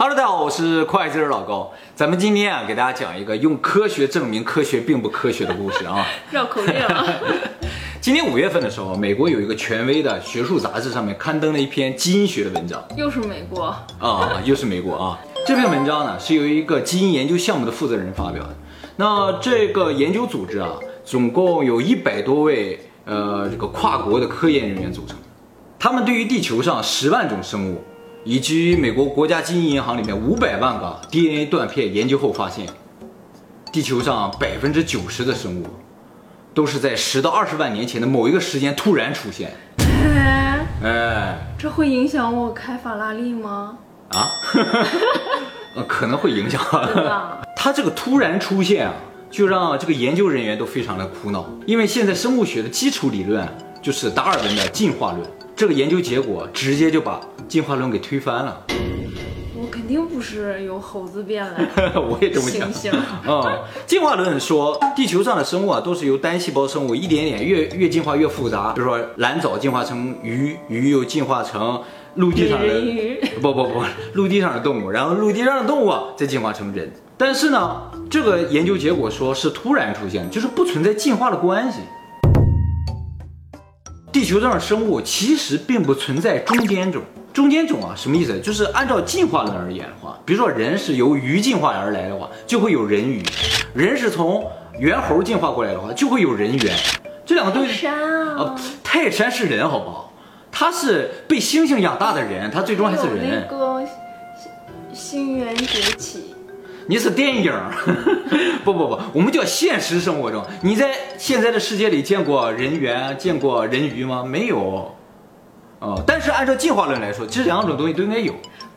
Hello，大家好，我是会计师老高。咱们今天啊，给大家讲一个用科学证明科学并不科学的故事啊。绕口令啊！今年五月份的时候，美国有一个权威的学术杂志上面刊登了一篇基因学的文章又是美国，啊，又是美国啊。这篇文章呢是由一个基因研究项目的负责人发表的。那这个研究组织啊，总共有一百多位呃这个跨国的科研人员组成，他们对于地球上十万种生物。以及美国国家基因银行里面五百万个 DNA 断片研究后发现，地球上百分之九十的生物都是在十到二十万年前的某一个时间突然出现。哎，哎，这会影响我开法拉利吗？啊，呃，可能会影响。真的？它这个突然出现啊，就让这个研究人员都非常的苦恼，因为现在生物学的基础理论就是达尔文的进化论。这个研究结果直接就把进化论给推翻了。我肯定不是由猴子变来的，我也这么想。猩猩。嗯，进化论说地球上的生物啊，都是由单细胞生物一点点越越进化越复杂。比如说蓝藻进化成鱼，鱼又进化成陆地上的人鱼不不不，陆地上的动物，然后陆地上的动物啊再进化成人。但是呢，这个研究结果说是突然出现，就是不存在进化的关系。地球上的生物其实并不存在中间种。中间种啊，什么意思？就是按照进化论而言的话，比如说人是由鱼进化而来的话，就会有人鱼；人是从猿猴进化过来的话，就会有人猿。这两个东西，山啊呃，泰山是人，好不好？他是被猩猩养大的人，他最终还是有人那。个星星源崛起，你是电影儿，不不不，我们叫现实生活中。你在现在的世界里见过人猿、见过人鱼吗？没有。哦，但是按照进化论来说，这两种东西都应该有。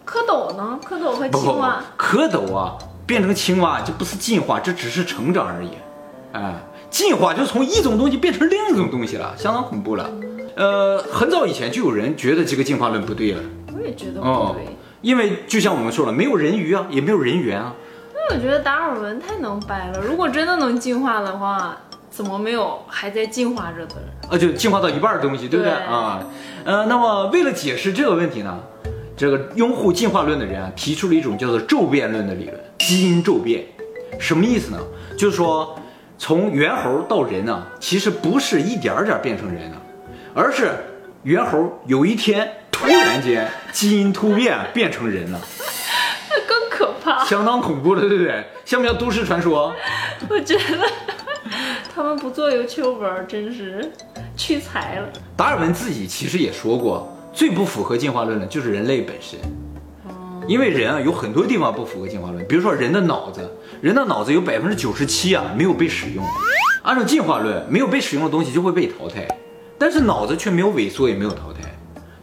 蝌蚪呢？蝌蚪和青蛙，，蝌蚪啊变成青蛙，这不是进化，这只是成长而已。哎，进化就是从一种东西变成另一种东西了，相当恐怖了。呃，很早以前就有人觉得这个进化论不对了。我也觉得不哦对。，因为就像我们说了，没有人鱼啊，也没有人猿啊。但我觉得达尔文太能掰了，如果真的能进化的话，怎么没有还在进化着的人？啊，就进化到一半的东西，对不对对啊？呃，那么为了解释这个问题呢，这个拥护进化论的人啊，提出了一种叫做骤变论的理论，基因骤变，什么意思呢？就是说，从猿猴到人呢，其实不是一点儿点儿变成人的，而是猿猴有一天突然间基因突变变成人了，相当恐怖的，对不对？像不像都市传说？我觉得 他们不做 YouTuber 真是屈才了。达尔文自己其实也说过，最不符合进化论的就是人类本身。因为人啊有很多地方不符合进化论，比如说人的脑子，人的脑子有百分之九十七啊没有被使用。按照进化论，没有被使用的东西就会被淘汰，但是脑子却没有萎缩，也没有淘汰，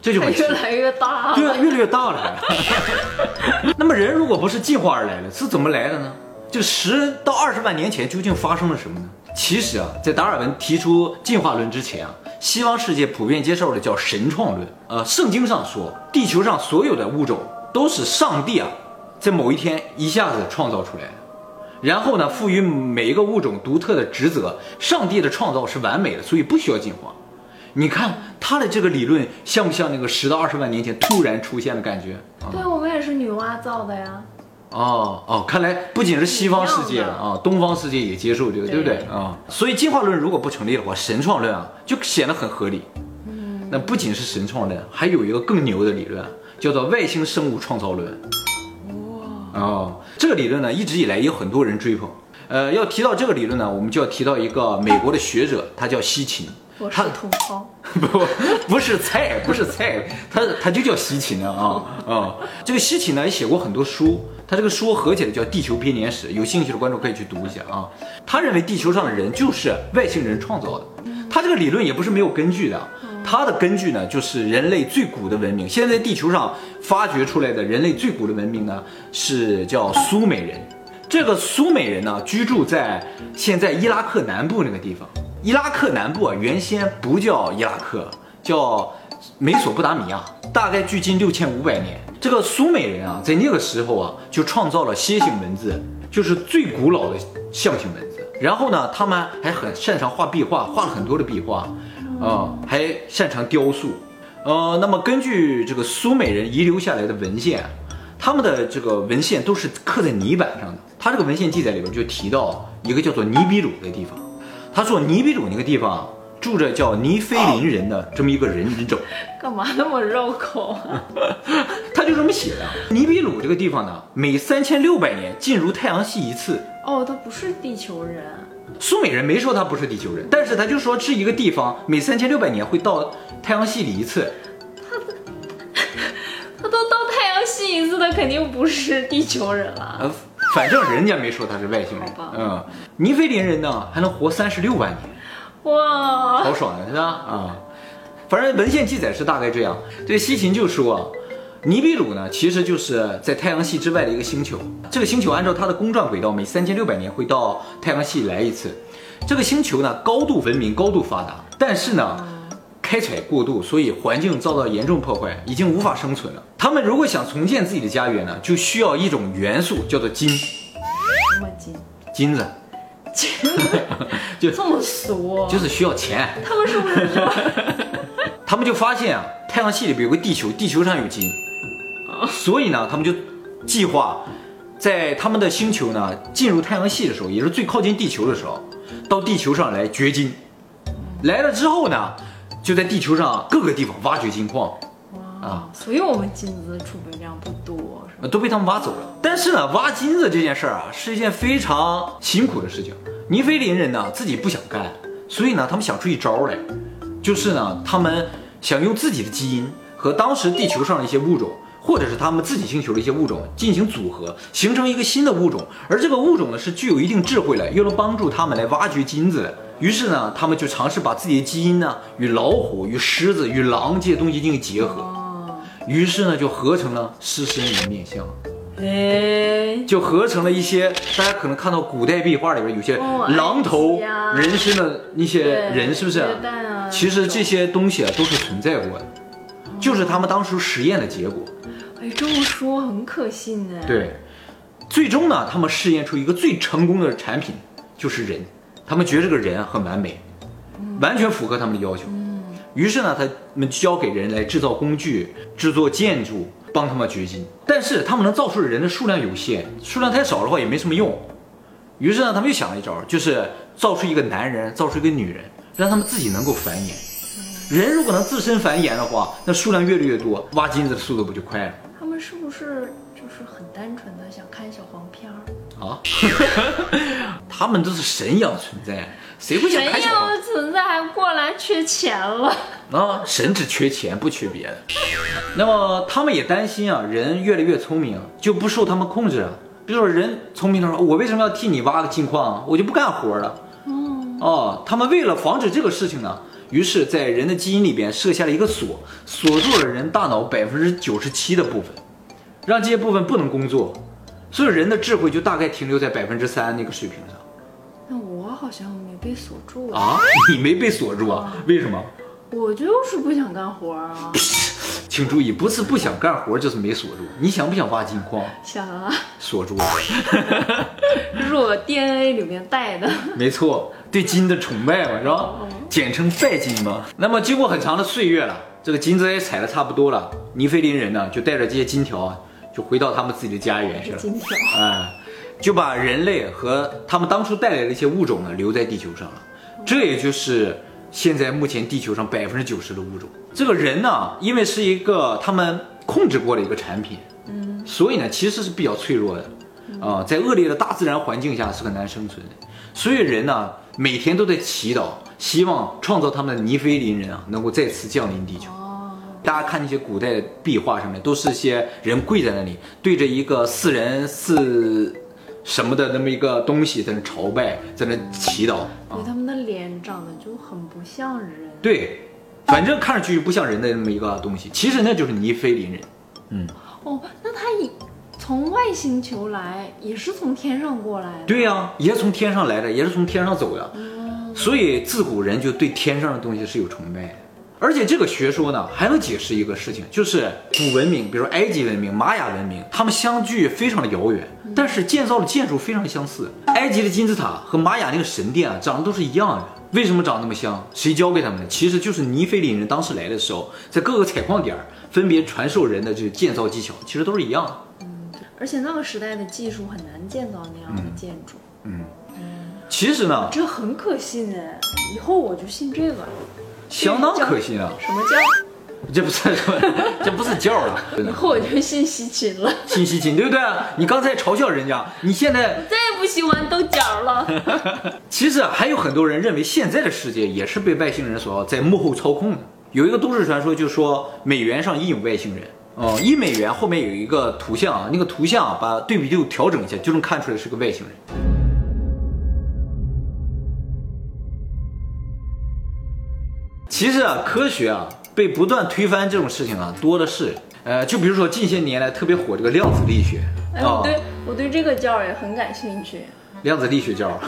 这就它很奇怪。越来越大对啊，了。越来越大了还。那么人如果不是进化而来的，是怎么来的呢？就十到二十万年前究竟发生了什么呢？其实啊，在达尔文提出进化论之前啊，西方世界普遍接受的叫神创论。呃，圣经上说，地球上所有的物种都是上帝啊，在某一天一下子创造出来的。然后呢，赋予每一个物种独特的职责。上帝的创造是完美的，所以不需要进化。你看他的这个理论像不像那个十到二十万年前突然出现的感觉啊？对，我们也是女娲造的呀。哦哦，看来不仅是西方世界啊，东方世界也接受这个，对不对对啊？所以进化论如果不成立的话，神创论啊就显得很合理。嗯，那不仅是神创论，还有一个更牛的理论，叫做外星生物创造论。哇，哦，这个理论呢，一直以来也有很多人追捧。呃，要提到这个理论呢，我们就要提到一个美国的学者，他叫西芹。我是他土炮。不，不是菜，不是菜，他他就叫西芹呢啊啊！这个西芹呢也写过很多书，他这个书合起来叫《地球编年史》，有兴趣的观众可以去读一下啊。他认为地球上的人就是外星人创造的，他这个理论也不是没有根据的，他的根据呢就是人类最古的文明，现在地球上发掘出来的人类最古的文明呢是叫苏美人。这个苏美人呢，居住在现在伊拉克南部那个地方。伊拉克南部啊，原先不叫伊拉克，叫美索不达米亚，大概距今六千五百年。这个苏美人啊，在那个时候啊，就创造了楔形文字，就是最古老的象形文字。然后呢，他们还很擅长画壁画，画了很多的壁画，啊、还擅长雕塑。呃，那么根据这个苏美人遗留下来的文献，他们的这个文献都是刻在泥板上的。他这个文献记载里边就提到一个叫做尼比鲁的地方，他说尼比鲁那个地方啊住着叫尼菲林人的这么一个人人种，干嘛那么绕口啊？他就这么写的。尼比鲁这个地方呢，每三千六百年进入太阳系一次。哦，他不是地球人，苏美人没说他不是地球人，但是他就说是一个地方每三千六百年会到太阳系里一次。他都到太阳系一次，他肯定不是地球人了。呃，反正人家没说他是外星人。嗯，尼菲林人呢还能活三十六万年，哇，好爽的是吧？啊，反正文献记载是大概这样。这个西秦就说，尼比鲁呢其实就是在太阳系之外的一个星球。这个星球按照它的公转轨道，每三千六百年会到太阳系来一次。这个星球呢高度文明、高度发达，但是呢。开采过度，所以环境遭到严重破坏，已经无法生存了。他们如果想重建自己的家园呢，就需要一种元素，叫做金，什么金？金子，金子 就这么俗？就是需要钱。他们是不是说？他们就发现啊，太阳系里边有个地球，地球上有金，所以呢，他们就计划在他们的星球呢进入太阳系的时候，也是最靠近地球的时候，到地球上来掘金。来了之后呢，就在地球上各个地方挖掘金矿。啊，所以我们金子储备量不多，都被他们挖走了。但是呢，挖金子这件事儿啊，是一件非常辛苦的事情。尼菲林人呢自己不想干，所以呢，他们想出一招来，就是呢，他们想用自己的基因和当时地球上的一些物种，或者是他们自己星球的一些物种进行组合，形成一个新的物种。而这个物种呢，是具有一定智慧的，又能帮助他们来挖掘金子的。于是呢，他们就尝试把自己的基因呢与老虎、与狮子、与狼这些东西进行结合。哦，于是呢，就合成了狮身人面像。哎，就合成了一些大家可能看到古代壁画里边有些哦狼头人身的那些人，是不是？其实这些东西啊都是存在过的，就是他们当初实验的结果。哎，这么说很可信呢。，对，最终呢，他们试验出一个最成功的产品，就是人。他们觉得这个人啊很完美，完全符合他们的要求。于是呢，他们交给人来制造工具、制作建筑，帮他们掘金。但是他们能造出的人的数量有限，数量太少的话也没什么用。于是呢，他们又想了一招，就是造出一个男人，造出一个女人，让他们自己能够繁衍。人如果能自身繁衍的话，那数量越来越多，挖金子的速度不就快了？他们是不是就是很单纯的想看小黄片儿？啊，他们都是神一样的存在，谁会想神看神一样的存在还过来缺钱了？啊？神只缺钱，不缺别的。那么他们也担心啊，人越来越聪明，就不受他们控制了。比如说人聪明的时候，我为什么要替你挖个金矿啊？我就不干活了。哦，他们为了防止这个事情呢，于是在人的基因里边设下了一个锁，锁住了人大脑百分之九十七的部分，让这些部分不能工作，所以人的智慧就大概停留在百分之三那个水平上。好像没被锁住啊，你没被锁住啊？为什么？我就是不想干活啊。请注意，不是不想干活，就是没锁住。你想不想挖金矿？想啊，锁住了，这 是我 DNA 里面带的。没错，对金的崇拜嘛，是吧？简称拜金嘛。那么经过很长的岁月了，这个金子也采的差不多了，尼菲林人呢就带着这些金条啊，就回到他们自己的家园去了。金条，哎，就把人类和他们当初带来的一些物种呢留在地球上了。这也就是现在目前地球上百分之九十的物种。这个人呢，因为是一个他们控制过的一个产品，嗯，所以呢其实是比较脆弱的，啊、在恶劣的大自然环境下是很难生存的。所以人呢每天都在祈祷，希望创造他们的尼菲林人啊能够再次降临地球。大家看那些古代壁画上面，都是些人跪在那里，对着一个似人似什么的那么一个东西在那朝拜，在那祈祷啊对。他们的脸长得就很不像人。对，反正看上去不像人的那么一个东西，其实那就是尼菲林人。嗯哦，那他以从外星球来，也是从天上过来的。对呀、也是从天上来的，也是从天上走的，所以自古人就对天上的东西是有崇拜的。而且这个学说呢，还能解释一个事情，就是古文明，比如说埃及文明、玛雅文明，它们相距非常的遥远，但是建造的建筑非常的相似。埃及的金字塔和玛雅那个神殿啊，长得都是一样的。为什么长那么像？谁教给他们的？其实就是尼菲林人当时来的时候，在各个采矿点儿分别传授人的这个建造技巧，其实都是一样的。嗯而且那个时代的技术很难建造那样的建筑，嗯，其实呢，这很可信哎，以后我就信这个，相当可信啊。什么叫？这不是 这不是叫了，以后我就信西秦了。信西秦对不对？你刚才嘲笑人家，你现在再也不喜欢豆角了。其实还有很多人认为现在的世界也是被外星人所在幕后操控的。有一个都市传说，就说美元上印有外星人。哦，一美元后面有一个图像，那个图像把对比度调整一下，就能看出来是个外星人。其实啊，科学啊被不断推翻这种事情啊多的是。呃，就比如说近些年来特别火这个量子力学。哎，我对我对这个教也很感兴趣。量子力学教，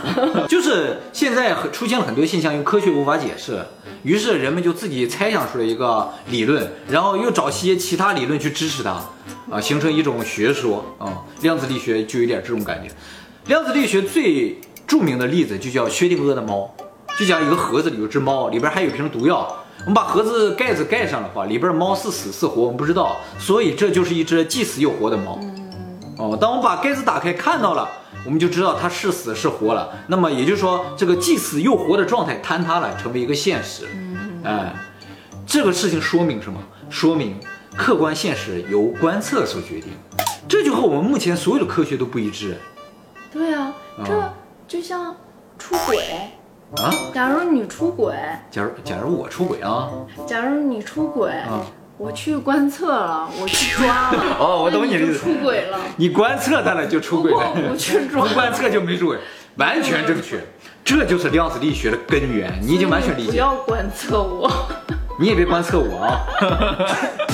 就是现在出现了很多现象，用科学无法解释，于是人们就自己猜想出了一个理论，然后又找些其他理论去支持它，啊，形成一种学说啊。量子力学就有点这种感觉。量子力学最著名的例子就叫薛定谔的猫，就讲一个盒子里有只猫，里边还有瓶毒药，我们把盒子盖子盖上的话，里边猫是死是活我们不知道，所以这就是一只既死又活的猫。哦，当我们把盖子打开看到了。我们就知道它是死是活了，那么也就是说，这个既死又活的状态坍塌了，成为一个现实。哎，这个事情说明什么？说明客观现实由观测所决定。这就和我们目前所有的科学都不一致。对啊，这就像出轨啊。假如你出轨，假如假如我出轨啊，假如你出轨啊。我去观测了，我去抓了。哦，我懂你的意思。出轨了。你观测它了就出轨了。我去抓。不观测就没出轨，完全正确。这就是量子力学的根源，你已经完全理解。不要观测我。你也别观测我啊。